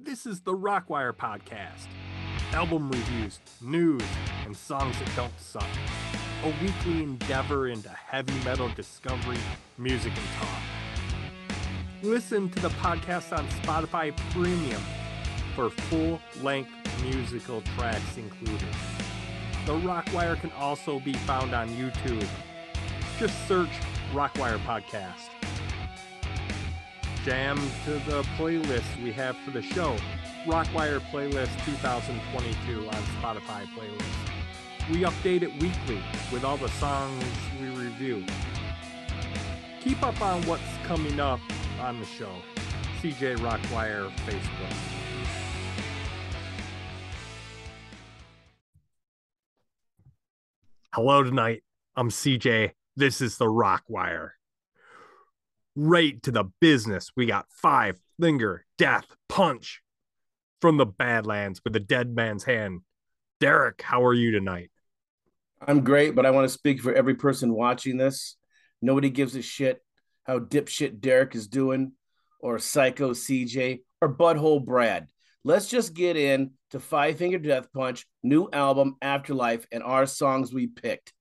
This is the Rockwire Podcast. Album reviews, news, and songs that don't suck. A weekly endeavor into heavy metal discovery, music, and talk. Listen to the podcast on Spotify Premium for full length musical tracks included. The Rockwire can also be found on YouTube. Just search Rockwire Podcast. Jam to the playlist we have for the show Rockwire Playlist 2022 on Spotify playlist. We update it weekly with all the songs we review. Keep up on what's coming up on the show. CJ Rockwire Facebook. Hello tonight. I'm CJ. This is the Rockwire. Right to the business. We got five finger death punch from the Badlands with a dead man's hand. Derek, how are you tonight? I'm great, but I want to speak for every person watching this. Nobody gives a shit how dipshit Derek is doing, or Psycho CJ, or Butthole Brad. Let's just get in to Five Finger Death Punch, new album, Afterlife, and our songs we picked.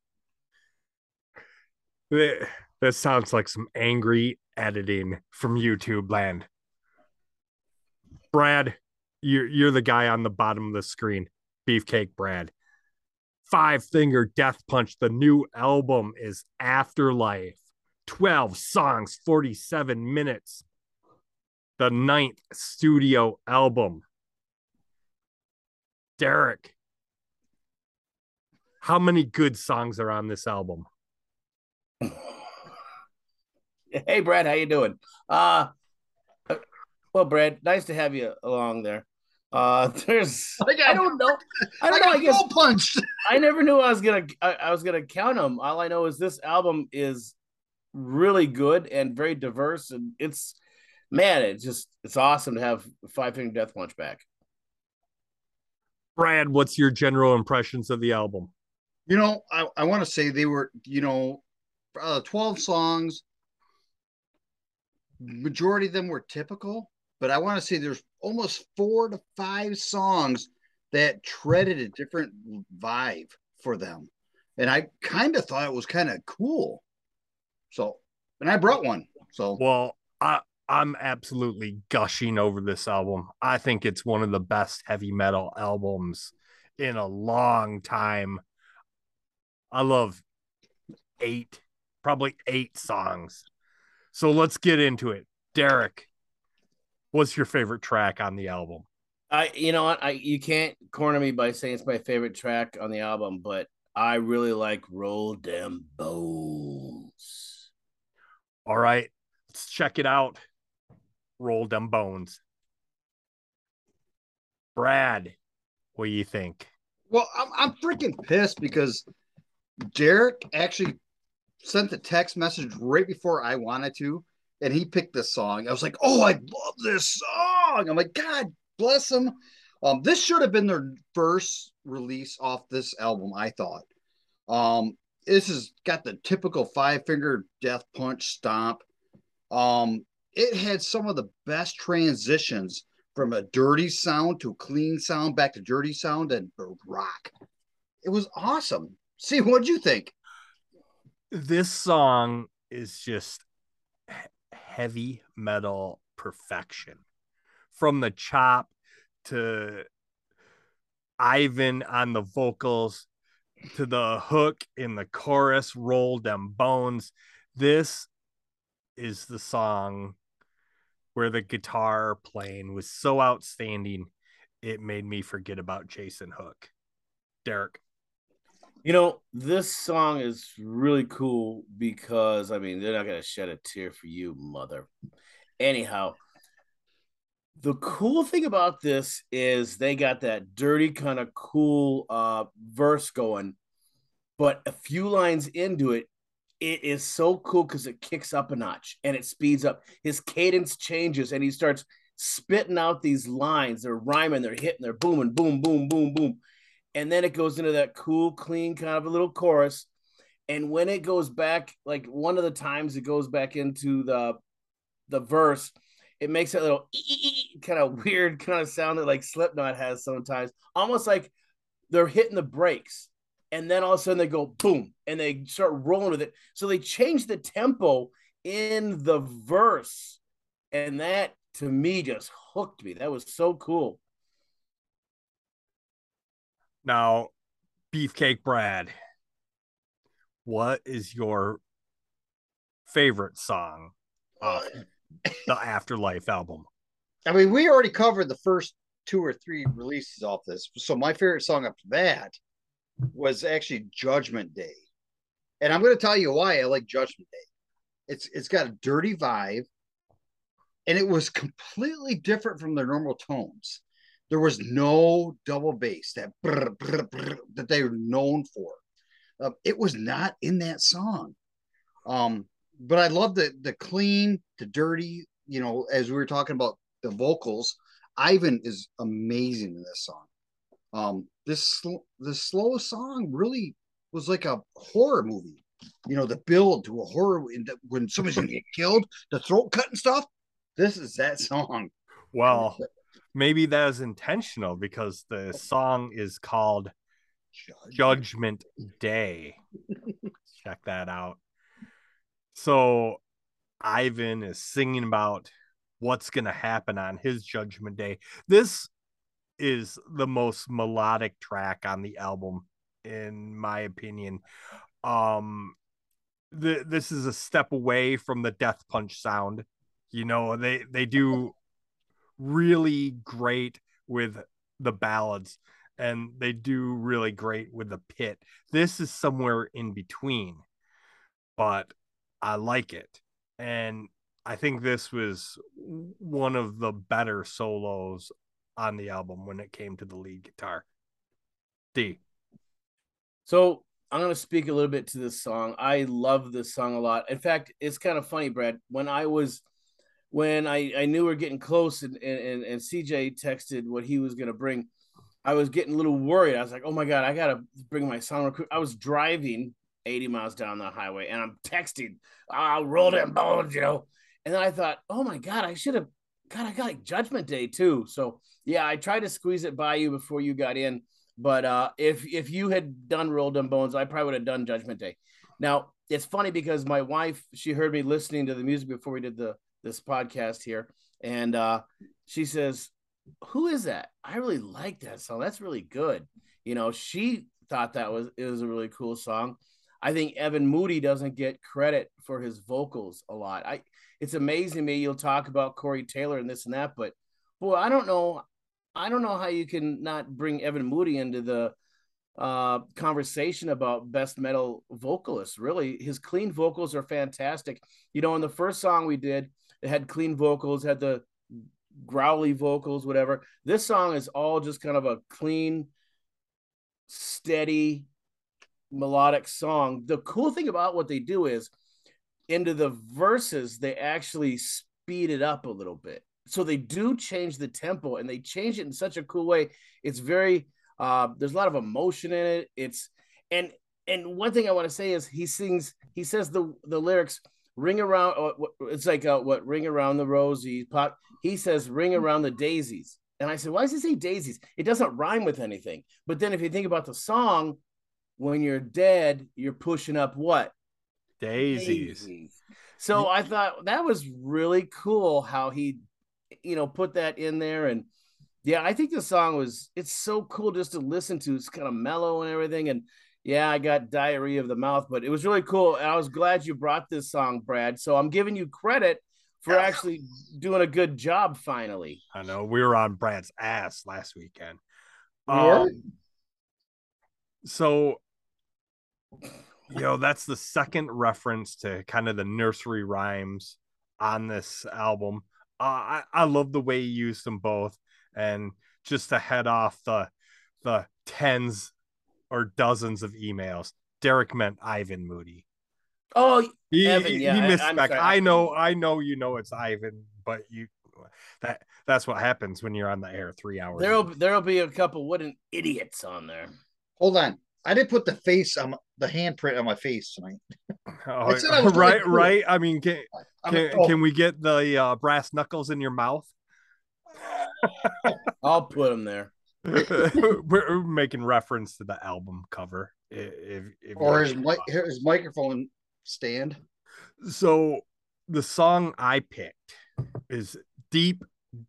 That sounds like some angry editing from YouTube land. Brad, you're you're the guy on the bottom of the screen, Beefcake Brad. Five Finger Death Punch, the new album is Afterlife. 12 songs, 47 minutes. The ninth studio album. Derek, how many good songs are on this album? Hey Brad, how you doing? Uh well, Brad, nice to have you along there. Uh there's I, got, I don't know. I don't I know. I got guess punched. I never knew I was gonna I, I was gonna count them. All I know is this album is really good and very diverse, and it's man, it's just it's awesome to have Five Finger Death Punch back. Brad, what's your general impressions of the album? You know, I, I want to say they were, you know, uh, 12 songs. Majority of them were typical, but I want to say there's almost four to five songs that treaded a different vibe for them. And I kind of thought it was kind of cool. So, and I brought one. So, Well, I I'm absolutely gushing over this album. I think it's one of the best heavy metal albums in a long time. I love eight, probably eight songs. So let's get into it. Derek, what's your favorite track on the album? I you know what I you can't corner me by saying it's my favorite track on the album, but I really like Roll Them Bones. All right, let's check it out. Roll them bones. Brad, what do you think? well, I'm, I'm freaking pissed because Derek actually sent the text message right before I wanted to, and he picked this song. I was like, "Oh, I love this song!" I'm like, "God bless him." Um, this should have been their first release off this album. I thought. Um, this has got the typical five finger death punch stomp. Um, it had some of the best transitions from a dirty sound to a clean sound back to dirty sound and rock. It was awesome. See, what'd you think? This song is just heavy metal perfection. From the chop to Ivan on the vocals to the hook in the chorus roll them bones. This is the song where the guitar playing was so outstanding it made me forget about Jason Hook. Derek You know, this song is really cool because I mean they're not gonna shed a tear for you, mother. Anyhow, the cool thing about this is they got that dirty kind of cool uh verse going, but a few lines into it, it is so cool because it kicks up a notch and it speeds up. His cadence changes and he starts spitting out these lines. They're rhyming, they're hitting, they're booming, boom, boom, boom, boom. And then it goes into that cool, clean kind of a little chorus. And when it goes back, like one of the times it goes back into the the verse, it makes that little kind of weird kind of sound that like Slipknot has sometimes, almost like they're hitting the brakes, and then all of a sudden they go boom and they start rolling with it. So they change the tempo in the verse, and that to me just hooked me. That was so cool. Now, Beefcake Brad, what is your favorite song off the Afterlife album? I mean, we already covered the first two or three releases off this. So my favorite song after that was actually Judgment Day. And I'm going to tell you why I like Judgment Day. It's it's got a dirty vibe and it was completely different from their normal tones. There was no double bass that brr, brr, brr, that they were known for. Uh, it was not in that song. Um, but I love the the clean, the dirty. You know, as we were talking about the vocals, Ivan is amazing in this song. Um, this sl- the slow song really was like a horror movie. You know, the build to a horror when somebody's gonna get killed, the throat cut and stuff. This is that song. Well, maybe that is intentional because the song is called Judgment Day. Check that out. So Ivan is singing about what's going to happen on his judgment day. This is the most melodic track on the album in my opinion. Um the, this is a step away from the death punch sound. You know, they they do really great with the ballads and they do really great with the pit. This is somewhere in between. But I like it. And I think this was one of the better solos on the album when it came to the lead guitar. D. So I'm going to speak a little bit to this song. I love this song a lot. In fact, it's kind of funny, Brad. When I was, when I, I knew we are getting close and, and, and CJ texted what he was going to bring, I was getting a little worried. I was like, oh my God, I got to bring my song. I was driving 80 miles down the highway and I'm texting, I'll roll them bones, you know. And then I thought, oh my God, I should have, God, I got like Judgment Day too. So yeah, I tried to squeeze it by you before you got in. But uh, if if you had done Roll Them Bones, I probably would have done Judgment Day. Now it's funny because my wife she heard me listening to the music before we did the this podcast here, and uh, she says, "Who is that? I really like that song. That's really good." You know, she thought that was it was a really cool song. I think Evan Moody doesn't get credit for his vocals a lot. I it's amazing me. You'll talk about Corey Taylor and this and that, but boy, I don't know. I don't know how you can not bring Evan Moody into the uh, conversation about best metal vocalists. Really, his clean vocals are fantastic. You know, in the first song we did, it had clean vocals, had the growly vocals, whatever. This song is all just kind of a clean, steady melodic song. The cool thing about what they do is into the verses, they actually speed it up a little bit. So they do change the tempo and they change it in such a cool way. It's very uh there's a lot of emotion in it. It's and and one thing I want to say is he sings he says the the lyrics ring around uh, it's like uh, what ring around the rosy pop he says ring around the daisies and i said why does he say daisies it doesn't rhyme with anything but then if you think about the song when you're dead, you're pushing up what? Daisies. Daisies. So I thought that was really cool how he, you know, put that in there. And yeah, I think the song was, it's so cool just to listen to. It's kind of mellow and everything. And yeah, I got diarrhea of the mouth, but it was really cool. And I was glad you brought this song, Brad. So I'm giving you credit for actually doing a good job finally. I know we were on Brad's ass last weekend. Um, so you know that's the second reference to kind of the nursery rhymes on this album uh, I, I love the way you used them both and just to head off the the tens or dozens of emails derek meant ivan moody oh he, Evan, yeah, he missed I, I know i know you know it's ivan but you that that's what happens when you're on the air three hours there'll there'll be a couple wooden idiots on there hold on I didn't put the face on the handprint on my face tonight. Oh, right, right. I mean, can, I mean, Can, oh, can we get the uh, brass knuckles in your mouth? I'll put them there. we're, making reference to the album cover. If, if or his mic, his microphone stand. so the song I picked is deep,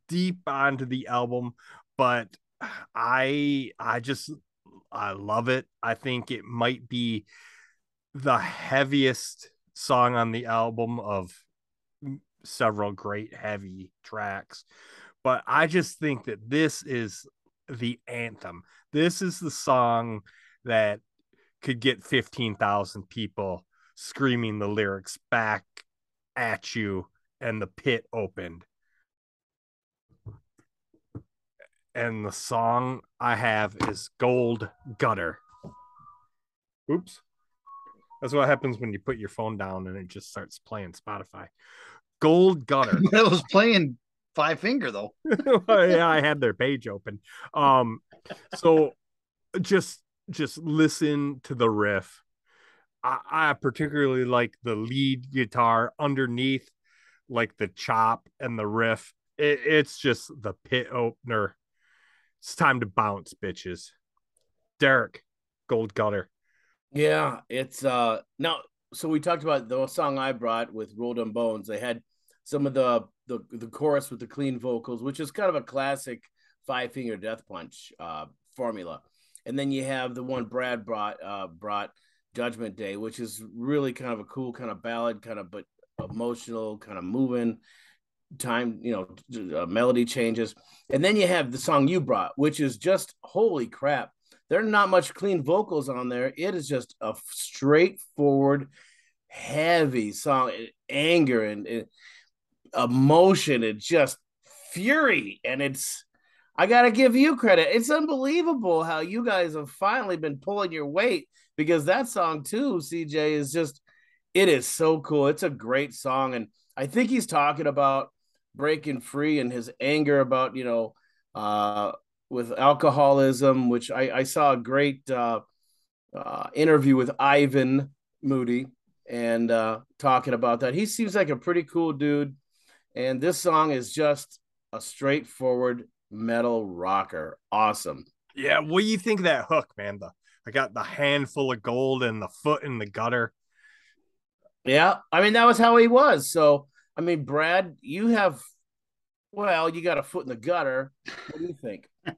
deep onto the album, but I I just I love it. I think it might be the heaviest song on the album of several great heavy tracks. But I just think that this is the anthem. This is the song that could get 15,000 people screaming the lyrics back at you and the pit opened. And the song I have is Gold Gutter. Oops. That's what happens when you put your phone down and it just starts playing Spotify. Gold Gutter. it was playing five finger though. yeah, I had their page open. Um, so just just listen to the riff. I, I particularly like the lead guitar underneath, like the chop and the riff. It, it's just the pit opener. It's time to bounce, bitches. Derek, Gold Gutter. Yeah, it's uh now. So we talked about the song I brought with Rolled on Bones. They had some of the the the chorus with the clean vocals, which is kind of a classic Five Finger Death Punch uh, formula. And then you have the one Brad brought uh, brought Judgment Day, which is really kind of a cool kind of ballad, kind of but emotional, kind of moving. Time, you know, uh, melody changes, and then you have the song you brought, which is just holy crap there are not much clean vocals on there. It is just a straightforward, heavy song, anger and, and emotion and just fury. And it's, I got to give you credit. It's unbelievable how you guys have finally been pulling your weight because that song, too, CJ, is just, it is so cool. It's a great song. And I think he's talking about breaking free and his anger about, you know, uh, with alcoholism, which I, I saw a great uh, uh, interview with Ivan Moody and uh, talking about that. He seems like a pretty cool dude. And this song is just a straightforward metal rocker. Awesome. Yeah, what do you think of that hook, man? The I got the handful of gold and the foot in the gutter. Yeah. I mean, that was how he was. So, I mean, Brad, you have, well, you got a foot in the gutter. What do you think?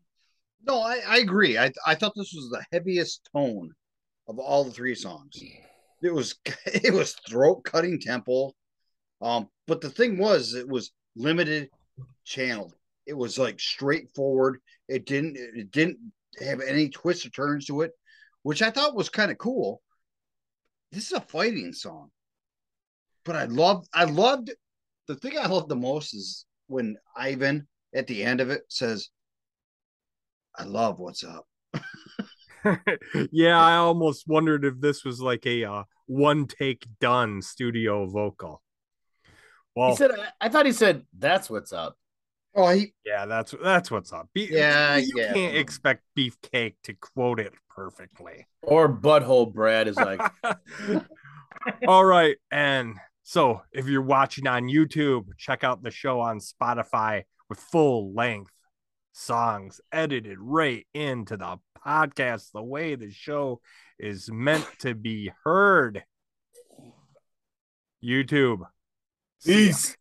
No, I, I agree. I I thought this was the heaviest tone of all the three songs. It was it was throat cutting tempo. Um, but the thing was, it was limited channeled. It was like straightforward. It didn't it didn't have any twists or turns to it, which I thought was kind of cool. This is a fighting song, but I loved I loved the thing I loved the most is when Ivan at the end of it says, "I love what's up." yeah, I almost wondered if this was like a uh, one take done studio vocal. Well, He said, I, I thought he said, that's what's up. Oh, he yeah, that's that's what's up. Be- Yeah, you yeah. can't expect Beefcake to quote it perfectly. Or butthole Brad is like, All right, and so if you're watching on YouTube, check out the show on Spotify with full length songs edited right into the podcast the way the show is meant to be heard. YouTube. See ya. peace.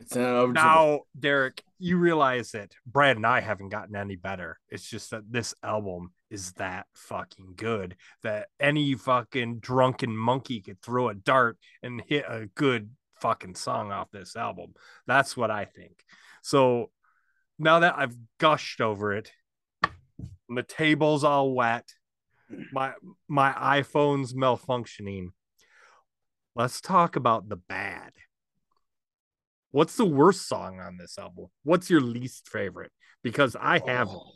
It's not over to the- Now, Derek, you realize that Brad and I haven't gotten any better. It's just that this album is that fucking good that any fucking drunken monkey could throw a dart and hit a good fucking song off this album. That's what I think. So now that I've gushed over it, and the table's all wet, my my iPhone's malfunctioning. Let's talk about the bad. What's the worst song on this album? What's your least favorite? Because I have Oh.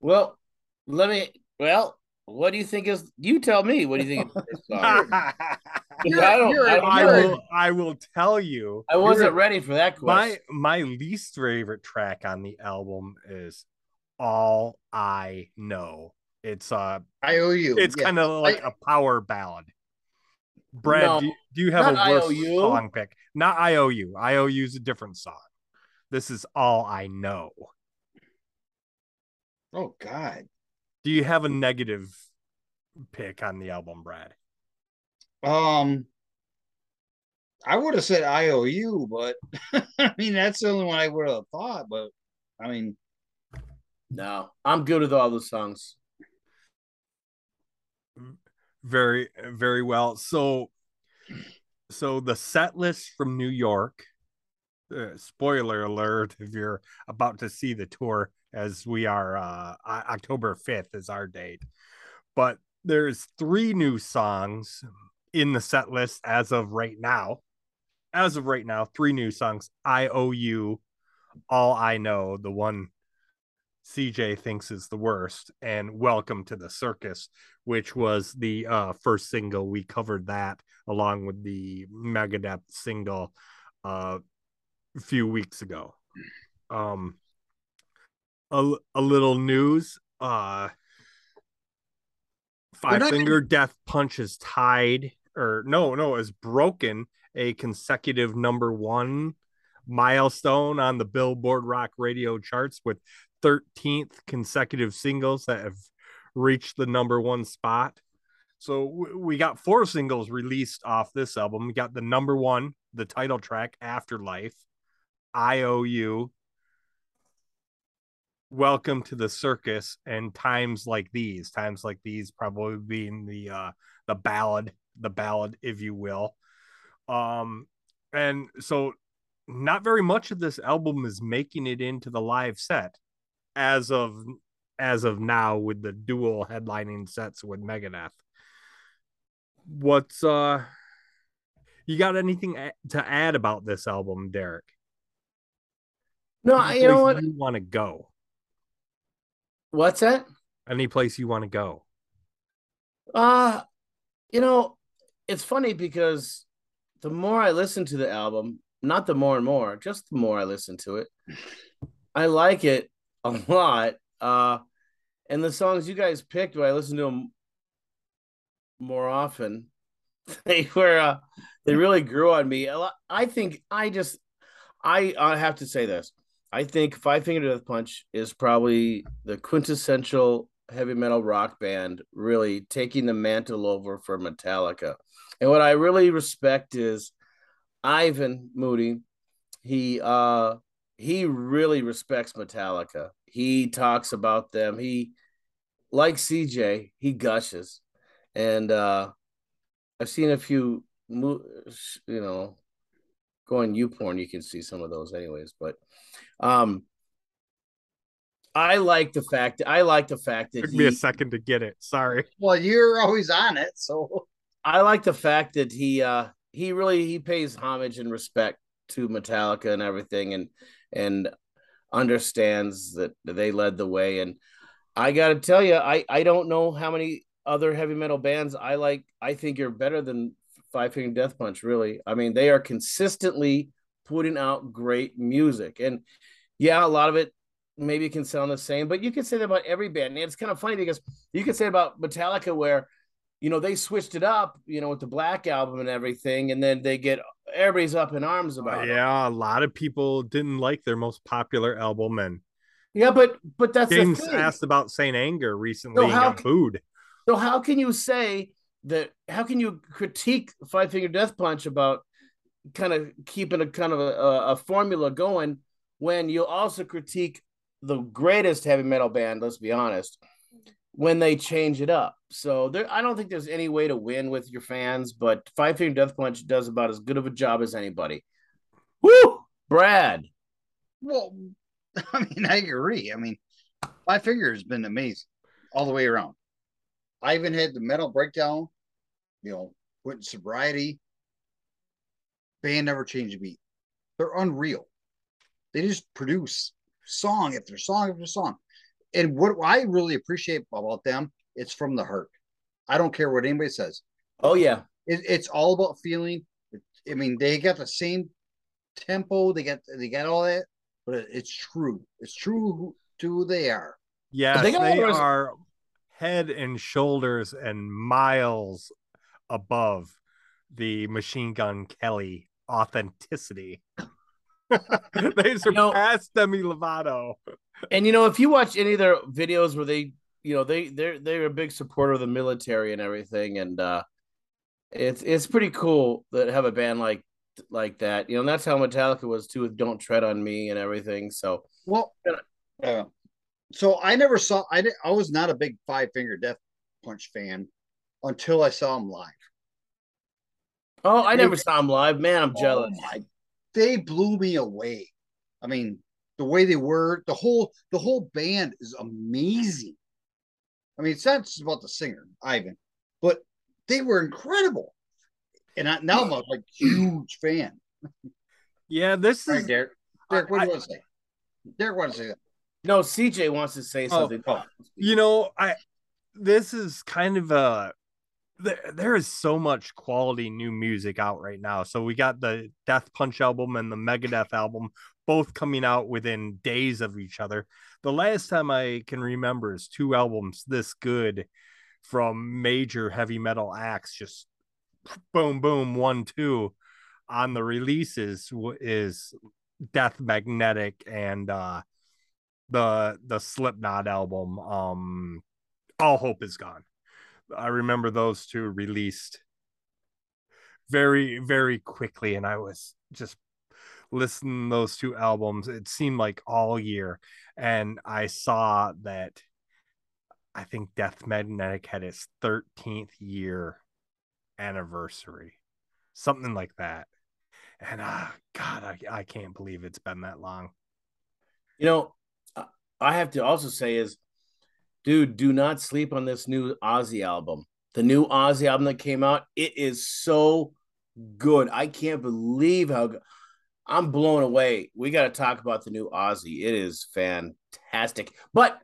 Well, let me, well, what do you think is, you tell me, what do you think of this song? I don't, you're- I, don't you're- will I will tell you I wasn't ready for that question. my my least favorite track on the album is All I Know. It's uh I owe you. it's Yeah. kind of like a power ballad. Brad, No, do, you, do you have a not worse IOU. song pick? Not IOU. IOU is a different song. This is all I know. Oh God. Do you have a negative pick on the album, Brad? Um, I would have said IOU, but I mean that's the only one I would have thought. But I mean, No, I'm good with all the songs. Very, very well. So, so the set list from New York. Uh, spoiler alert! If you're about to see the tour, as we are, uh, October fifth is our date. But there's three new songs in the set list as of right now. As of right now, three new songs. I owe you, all I know, the one CJ thinks is the worst, and Welcome to the Circus, which was the uh, first single. We covered that along with the Megadeth single uh, a few weeks ago. Um, a, a little news. Uh, Five Finger Death Punch is tied, or no, no, is broken a consecutive number one milestone on the Billboard Rock Radio charts with 13th consecutive singles that have reached the number one spot. So we got four singles released off this album. We got the number one, the title track, Afterlife, IOU, Welcome to the Circus, and Times Like These. Times Like These probably being the uh the ballad, the ballad, if you will. Um, and so not very much of this album is making it into the live set as of as of now with the dual headlining sets with Megadeth. What's uh you got anything to add about this album, Derek? No, I- you know what? You want to go? What's that? Any place you want to go? Uh, you know, it's funny because the more I listen to the album, not the more and more, just the more I listen to it, I like it a lot. Uh, and the songs you guys picked, I listen to them more often, they were uh, they really grew on me. I think I just I I have to say this. I think Five Finger Death Punch is probably the quintessential heavy metal rock band, really taking the mantle over for Metallica. And what I really respect is Ivan Moody. He uh he really respects Metallica. He talks about them. He like CJ, he gushes. And uh I've seen a few mo- you know go on YouPorn, you can see some of those anyways, but um I like the fact that I like the fact that Took he, me a second to get it. Sorry. well, you're always on it, so I like the fact that he uh he really he pays homage and respect to Metallica and everything and and understands that they led the way. And I got to tell you I I don't know how many other heavy metal bands I like I think you're better than Five Finger Death Punch really. I mean they are consistently putting out great music. And yeah a lot of it maybe can sound the same but you can say that about every band. And it's kind of funny because you can say about Metallica where you know, they switched it up, you know, with the Black album and everything, and then they get everybody's up in arms uh, about it. yeah, a lot of people didn't like their most popular album, and Yeah, but but that's James the thing. asked about Saint Anger recently So and how c- So how can you say that? How can you critique Five Finger Death Punch about kind of keeping a kind of a, a, a formula going when you'll also critique the greatest heavy metal band? Let's be honest, when they change it up. So there, I don't think there's any way to win with your fans, but Five Finger Death Punch does about as good of a job as anybody. Woo, Brad. well, I mean, I agree. I mean, Five figure has been amazing all the way around. I even had the metal breakdown, you know, went in sobriety. Band never changed a beat. They're unreal. They just produce song after song after song. And what I really appreciate about them, it's from the heart. I don't care what anybody says. Oh yeah, It, it's all about feeling. I mean, they got the same tempo. They got they got all that, but it, it's true. It's true to who they are. Yeah, they they, got res- are head and shoulders and miles above the Machine Gun Kelly authenticity. they surpassed know, Demi Lovato. And you know, if you watch any of their videos where they, you know, they they're they're a big supporter of the military and everything, and uh it's it's pretty cool that have a band like like that. You know, and that's how Metallica was too with "Don't Tread on Me" and everything. So well, uh, so I never saw. I did, I was not a big Five Finger Death Punch fan until I saw them live. Oh, I never saw them live. Man, I'm oh jealous. My, they blew me away. I mean, the way they were, the whole the whole band is amazing. I mean, it's not just about the singer Ivan, but they were incredible. And I, now I'm a like huge fan. Yeah, this is Derek. Derek, what do you want to say? Derek wants to say that. No, CJ wants to say oh, something. Oh, you know, I this is kind of a there, there is so much quality new music out right now. So we got the Death Punch album and the Megadeth album both coming out within days of each other. The last time I can remember is two albums this good from major heavy metal acts just boom boom one two on the releases is Death Magnetic and uh the the Slipknot album um All Hope is Gone I remember those two released very, very quickly, and I was just listening those two albums. It seemed like all year, and I saw that. I think Death Magnetic had its 13th year anniversary, something like that. And uh, God, I, I can't believe it's been that long. You know, I have to also say is dude, do not sleep on this new Ozzy album. The new Ozzy album that came out, it is so good. I can't believe how. I'm blown away. We got to talk about the new Ozzy. It is fantastic. But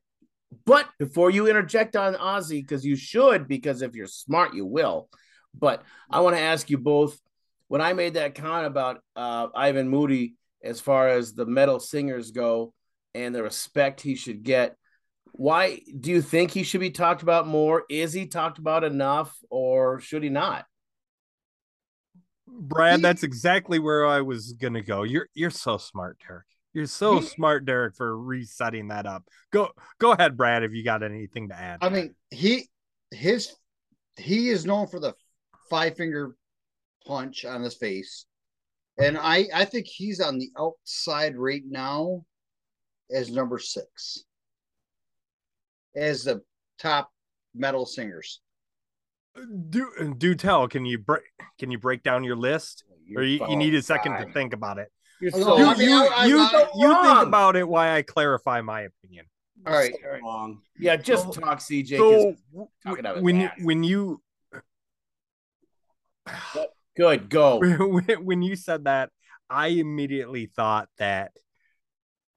but before you interject on Ozzy, because you should, because if you're smart, you will. But I want to ask you both. When I made that comment about uh, Ivan Moody, as far as the metal singers go, and the respect he should get, why do you think he should be talked about more? Is he talked about enough or should he not? Brad, that's exactly where I was gonna go. You're you're so smart, Derek. You're so he, smart, Derek, for resetting that up. Go go ahead, Brad, if you got anything to add. I mean, he his he is known for the five finger punch on his face. And I I think he's on the outside right now as number six as the top metal singers. Do do tell. Can you break? Can you break down your list, You're or you, you, need a second God. to think about it? You're oh, so, you, I mean, you, I, I, you, you think about it Why I clarify my opinion. All right, so all right. Wrong. Yeah, just so, talk, CJ. So when when you good go when you said that, I immediately thought that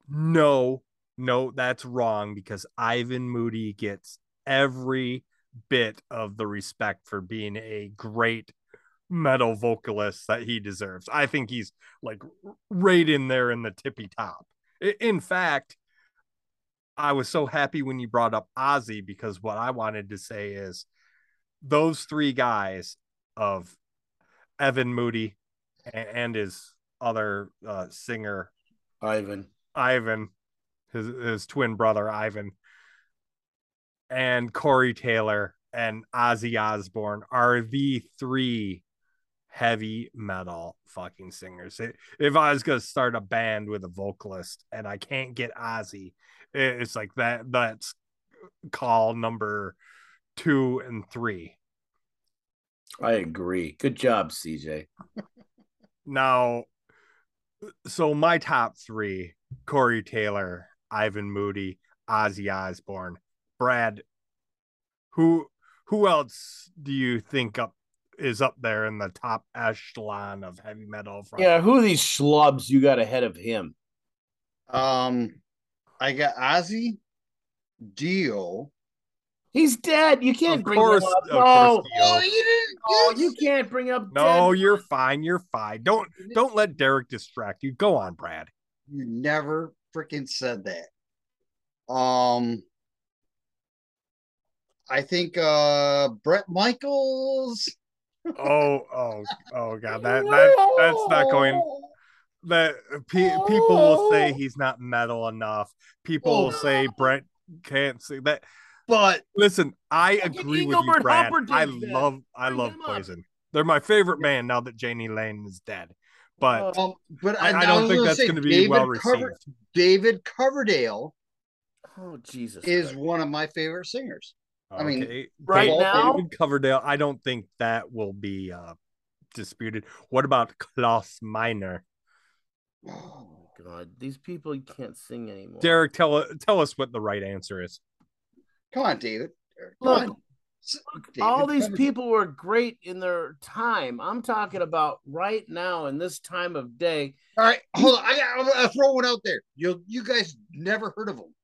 no, no, that's wrong because Ivan Moody gets every bit of the respect for being a great metal vocalist that he deserves. I think he's like right in there in the tippy top. In fact, I was so happy when you brought up Ozzy because what I wanted to say is those three guys of Evan Moody and his other uh, singer Ivan Ivan his his twin brother Ivan, and Corey Taylor and Ozzy Osbourne are the three heavy metal fucking singers. If I was gonna start a band with a vocalist and I can't get Ozzy, it's like that. That's call number two and three. I agree. Good job, CJ. now, so my top three: Corey Taylor, Ivan Moody, Ozzy Osbourne, Brad. Who who else do you think up is up there in the top echelon of heavy metal? From? Yeah, who are these schlubs you got ahead of him? Um, I got Ozzy, Dio. He's dead. You can't of bring course, him up. No, oh, you didn't. Oh, you can't bring up. No, dead. you're fine. You're fine. Don't don't let Derek distract you. Go on, Brad. You never freaking said that. Um, I think uh Bret Michaels. Oh, oh, oh God! That that that's not going. That pe- people will say he's not metal enough. People Oh. will say Bret can't sing that. But Listen, I agree with you, Brad. I love, I love. Poison. They're my favorite band now that Jani Lane is dead. But Oh, um, but I, I was don't think gonna that's going to be David well received. Cover- David Coverdale oh Jesus! is Christ. one of my favorite singers. I mean, Okay, right Dave- now- David Coverdale. I don't think that will be uh, disputed. What about Klaus Meine? Oh my God, these people can't sing anymore. Derek, tell tell us what the right answer is. Come on, David. Come Look, on. David all these Coverdale. people were great in their time. I'm talking about right now in this time of day. All right, hold on. I got. I'm gonna throw one out there. You you guys never heard of him?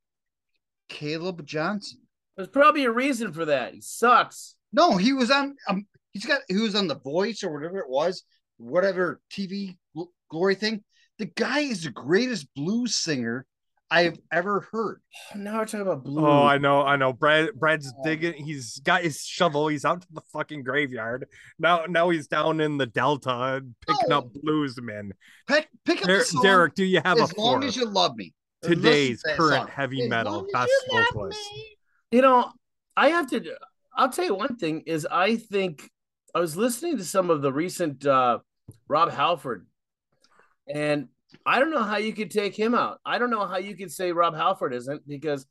Caleb Johnson. There's probably a reason for that. He sucks. No, he was on. Um, he's got. He was on The Voice or whatever it was, whatever TV gl- glory thing. The guy is the greatest blues singer I've ever heard. Now we're talking about blues. Oh, I know, I know. Brad, Brad's digging. He's got his shovel. He's out to the fucking graveyard. Now, now he's down in the delta picking No. up bluesmen. Pick, pick up Der- the song Derek, do you have a as long four? as you love me. Today's current song. heavy As metal long as best you vocalist. You know, I have to. I'll tell you one thing is I think I was listening to some of the recent uh, Rob Halford, and I don't know how you could take him out. I don't know how you could say Rob Halford isn't because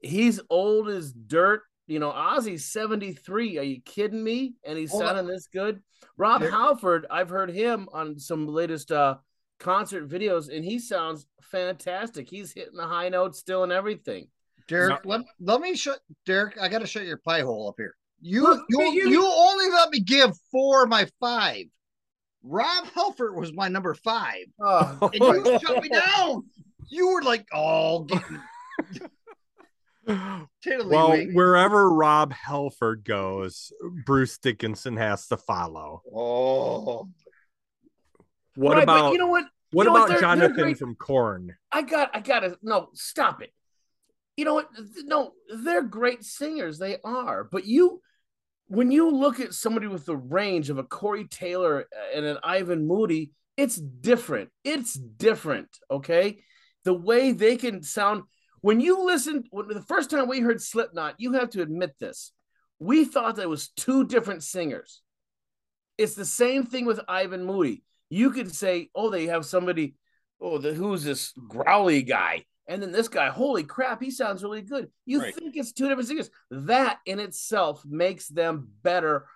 he's old as dirt. You know, Ozzy's 73. Are you kidding me? And he's Hold on. sounding this good. Rob There- Halford, I've heard him on some latest uh concert videos, and he sounds fantastic. He's hitting the high notes still and everything. Derek, let, let me shut Derek. I gotta shut your pie hole up here. You Look, you you- you only let me give four of my five. Rob Halford was my number five. Oh, And you shut me down. You were like, oh, getting well, wing. wherever Rob Halford goes, Bruce Dickinson has to follow. Oh, What Right, about you know what? what you know what? about They're- they're Jonathan from Korn? I got, I gotta no, stop it. You know what? No, they're great singers. They are, but you, when you look at somebody with the range of a Corey Taylor uh, and an Ivan Moody, it's different. It's different. Okay, the way they can sound when you listen. When the first time we heard Slipknot, you have to admit this. We thought that was two different singers. It's the same thing with Ivan Moody. You could say, "Oh, they have somebody." Oh, the, who's this growly guy? And then this guy, holy crap, he sounds really good. You Right. think it's two different singers. That in itself makes them better.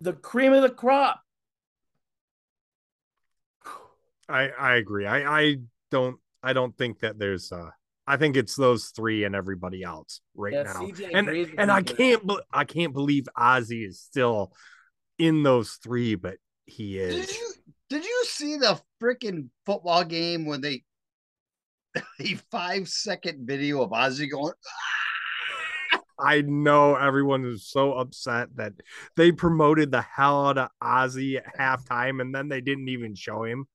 The cream of the crop. I I agree. I I don't I don't think that there's uh I think it's those three and everybody else right Yeah, now. CJ And and I can't be- I can't believe Ozzy is still in those three, but he did is. you did you see the freaking football game when they a five second video of Ozzy going? Ah! I know everyone is so upset that they promoted the hell out of Ozzy at halftime and then they didn't even show him.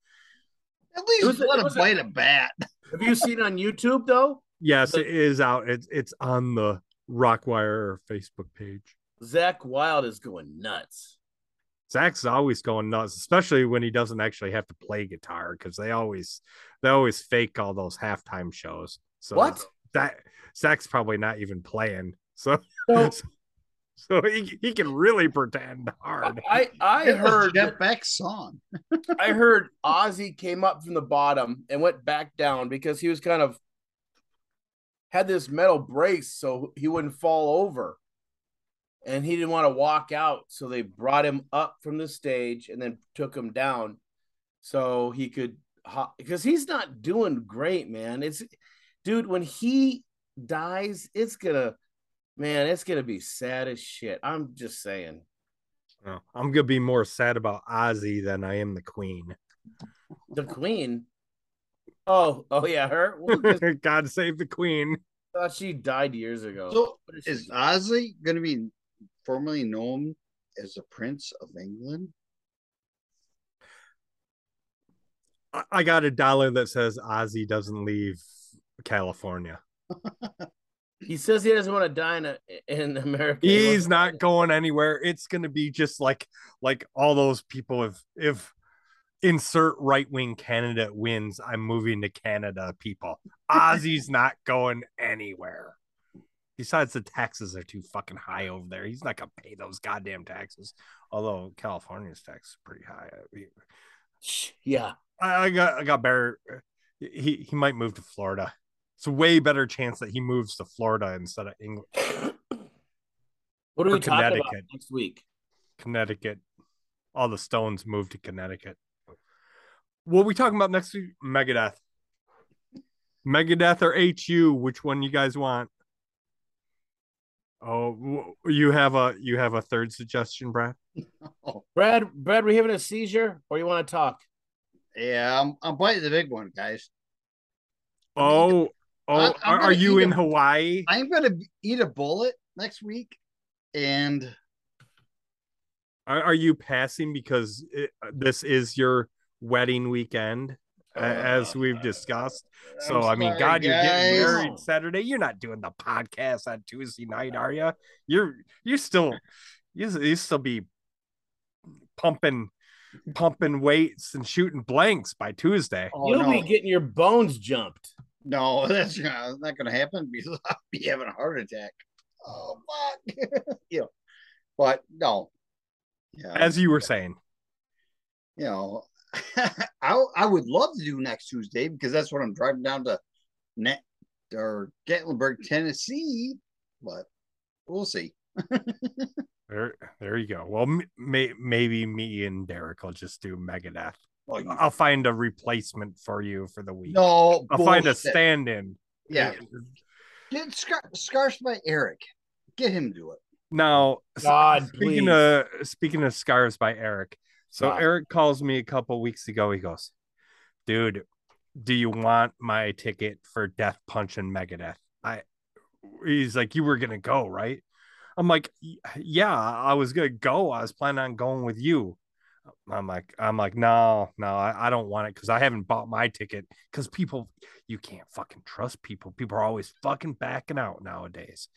At least It was a- let it him was a- bite a bat. Have you seen it on YouTube though? Yes, The- it is out. It's it's on the Rockwire Facebook page. Zakk Wylde is going nuts. Zakk's always going nuts, especially when he doesn't actually have to play guitar because they always they always fake all those halftime shows. So What? that Zakk's probably not even playing. So So so he, he can really pretend hard. I I It heard Jeff Beck's song. I heard Ozzy came up from the bottom and went back down because he was kind of had this metal brace so he wouldn't fall over. And he didn't want to walk out, so they brought him up from the stage and then took him down so he could because he's not doing great, man. It's dude, when he dies, it's gonna man, it's gonna be sad as shit. I'm just saying. No, I'm gonna be more sad about Ozzy than I am the Queen. The Queen. Oh, oh yeah, her. Well, 'cause God save the Queen. I thought she died years ago. So What is she- is Ozzy going to be formerly known as the Prince of England? I- I got a dollar that says Ozzy doesn't leave California. He says he doesn't want to die in, a, in America. He's wants- not going anywhere. It's gonna be just like like all those people if if insert right wing candidate wins, I'm moving to Canada, people. Ozzy's not going anywhere. Besides, the taxes are too fucking high over there. He's not gonna pay those goddamn taxes. Although California's tax is pretty high. Yeah. I, I got I got better. Uh, he he might move to Florida. It's a way better chance that he moves to Florida instead of England, What are Or we talking about next week? Connecticut. All the Stones moved to Connecticut. What are we talking about next week? Megadeth. Megadeth or HU? Which one you guys want? Oh, you have a you have a third suggestion, Brad? Brad, Brad, we having a seizure or you want to talk? Yeah, I'm, I'm biting the big one, guys. Oh, oh, I'm- I'm are, are gonna you in a- Hawaii? I'm gonna eat a bullet next week, and Are, are you passing because it, this is your wedding weekend, a- as we've discussed? So I I'm mean, sorry, God, you're getting married Saturday. You're not doing the podcast on Tuesday night, are you? You're you still you you still be pumping pumping weights and shooting blanks by Tuesday. Oh, You'll no. be getting your bones jumped. No, that's not, not going to happen because I'll be having a heart attack. Oh fuck! you know, but no. Yeah, As you were saying, you know, I I would love to do next Tuesday because that's when I'm driving down to Net or Gatlinburg, Tennessee. But we'll see. there there you go. Well, may, maybe me and Derek will just do Megadeth. Oh, you- I'll find a replacement for you for the week. no, I'll find a stand-in. Yeah, get Scar- Scarf by Eric. Get him to do it. Now, God, speaking please. of speaking of scars by Eric, so God. Eric calls me a couple weeks ago. He goes, "Dude, do you want my ticket for Death Punch and Megadeth?" I, he's like, "You were gonna go, right?" I'm like, "Yeah, I was gonna go. I was planning on going with you." I'm like, I'm like, no, no, I, I don't want it because I haven't bought my ticket because people, you can't fucking trust people. People are always fucking backing out nowadays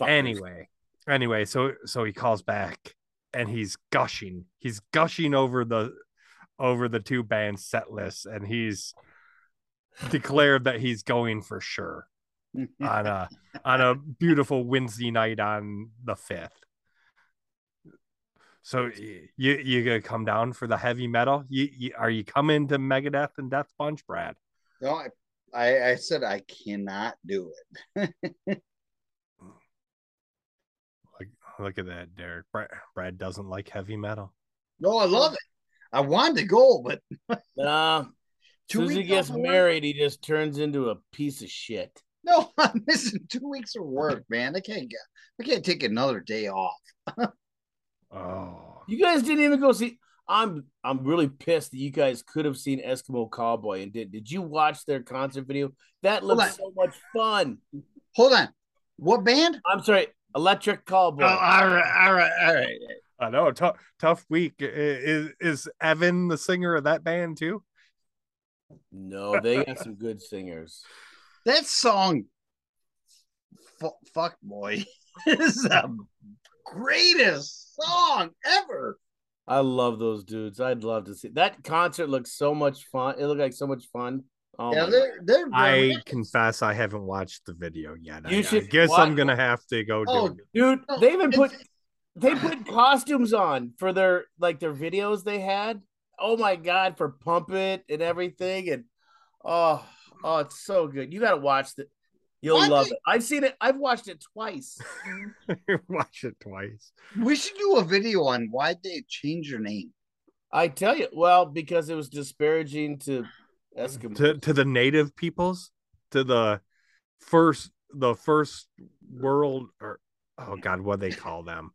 Fuckers. anyway anyway so so he calls back and he's gushing he's gushing over the over the two band set lists and he's declared that he's going for sure on a on a beautiful Wednesday night on the fifth. So you you gonna come down for the heavy metal? You, you are you coming to Megadeth and Death Punch, Brad? No, I, I said I cannot do it. Like look at that, Derek. Brad, Brad doesn't like heavy metal. No, I love it. I wanted to go, but Nah. two As soon as he gets off work- married, he just turns into a piece of shit. No, I'm missing two weeks of work, man. I can't get. I can't take another day off. Oh, You guys didn't even go see. I'm I'm really pissed that you guys could have seen Eskimo Callboy and did. Did you watch their concert video? That looks so much fun. Hold on. What band? I'm sorry, Electric Callboy. Oh, all right, all right, all right. I know. Tough tough week. Is is Evan the singer of that band too? no, they got some good singers. That song, F- "Fuck Boy," is the greatest song ever. I love those dudes. I'd love to see that concert. Looks so much fun. It looked like so much fun. Oh yeah, um, they're they're. I confess I haven't watched the video yet. You I, I should guess I'm gonna have to go oh, do Oh, it. dude they even put they put costumes on for their like their videos they had oh my god for pump it and everything and oh oh it's so good you gotta watch it you'll I love think- it i've seen it i've watched it twice Watch it twice. we should do a video on why they changed your name. i tell you well because it was disparaging to eskimo To to the native peoples, to the first the first world or oh god, what they call them?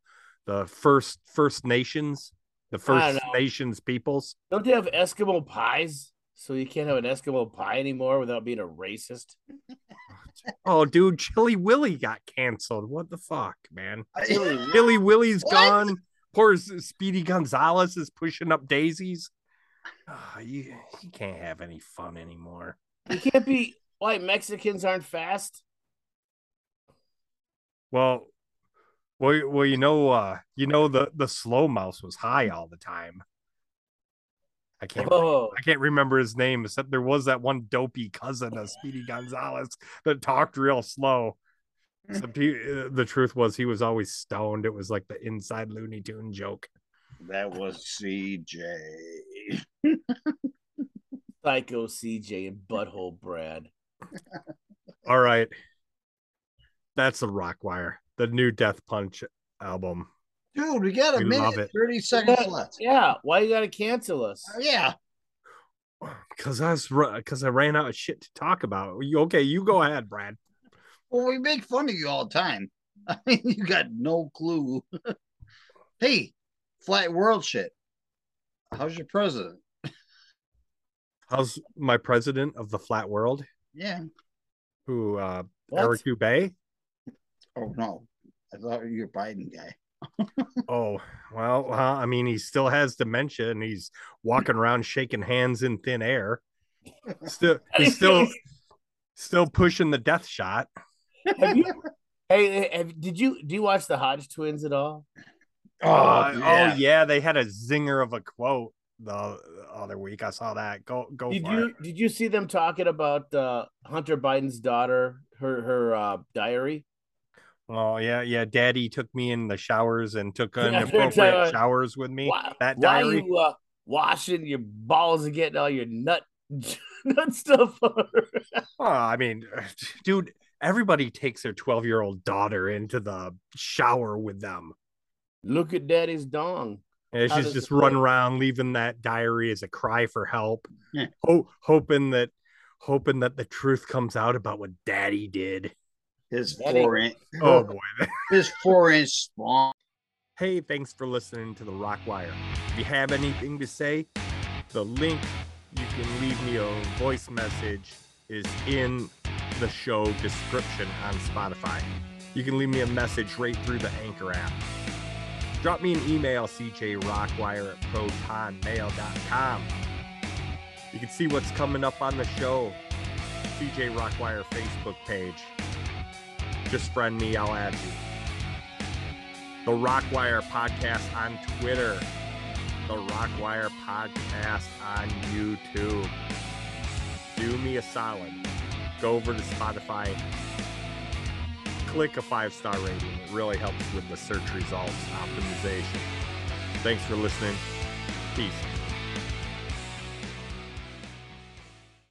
The first First Nations, the First. Nations peoples. don't they have eskimo pies so you can't have an eskimo pie anymore without being a racist Oh, dude, Chilly Willy got canceled. What the fuck, man? Really? Chilly Willy's What? gone. Poor Speedy Gonzales is pushing up daisies. Ah, you, you can't have any fun anymore. you can't be white mexicans aren't fast Well, well, well, you know, uh, you know the the slow mouse was high all the time. I can't Oh, I can't remember his name, except there was that one dopey cousin of Speedy Gonzales that talked real slow. Except he, uh, the truth was he was always stoned. It was like the inside Looney Tune joke. That was CJ. Psycho CJ and Butthole Brad. All right, that's the Rockwire, the new Death Punch album. Dude, we got a We minute, love it. 30 seconds left. Yeah, why you gotta cancel us? Oh, yeah. Because I was because I ran out of shit to talk about. Okay? You go ahead, Brad. Well, we make fun of you all the time. I mean, you got no clue. hey, flat world shit. How's your president? How's my president of the flat world? Yeah. Who uh What? Eric Dubay? Oh no. I thought you were a Biden guy. Oh, well, uh, I mean, he still has dementia and he's walking around shaking hands in thin air. Still, he's still, still pushing the death shot. Have you, hey, have, did you do you watch the Hodge twins at all? Oh, Uh, oh yeah, they had a zinger of a quote the other week. I saw that. Go, go Did you it. did you see them talking about uh, Hunter Biden's daughter, her her uh, diary? Oh yeah, yeah. Daddy took me in the showers and took inappropriate showers with me. Why, that why diary. you uh, washing your balls and getting all your nut nut stuff? Oh, I mean, dude, everybody takes their 12 year old daughter into the shower with them. Look at Daddy's dong. And she's just it running around leaving that diary as a cry for help, Yeah. ho- hoping that hoping that the truth comes out about what daddy did. his That ain't- four inch Oh boy. his four inch spawn. hey, thanks for listening to the Rockwire. If you have anything to say, the link you can leave me a voice message is in the show description on Spotify. You can leave me a message right through the Anchor app. Drop me an email, cjrockwire at protonmail.com. You can see what's coming up on the show, CJ Rockwire Facebook page. Just friend me, I'll add you. The Rockwire Podcast on Twitter. The Rockwire Podcast on YouTube. Do me a solid. Go over to Spotify. Click a five star rating. It really helps with the search results optimization. Thanks for listening. Peace.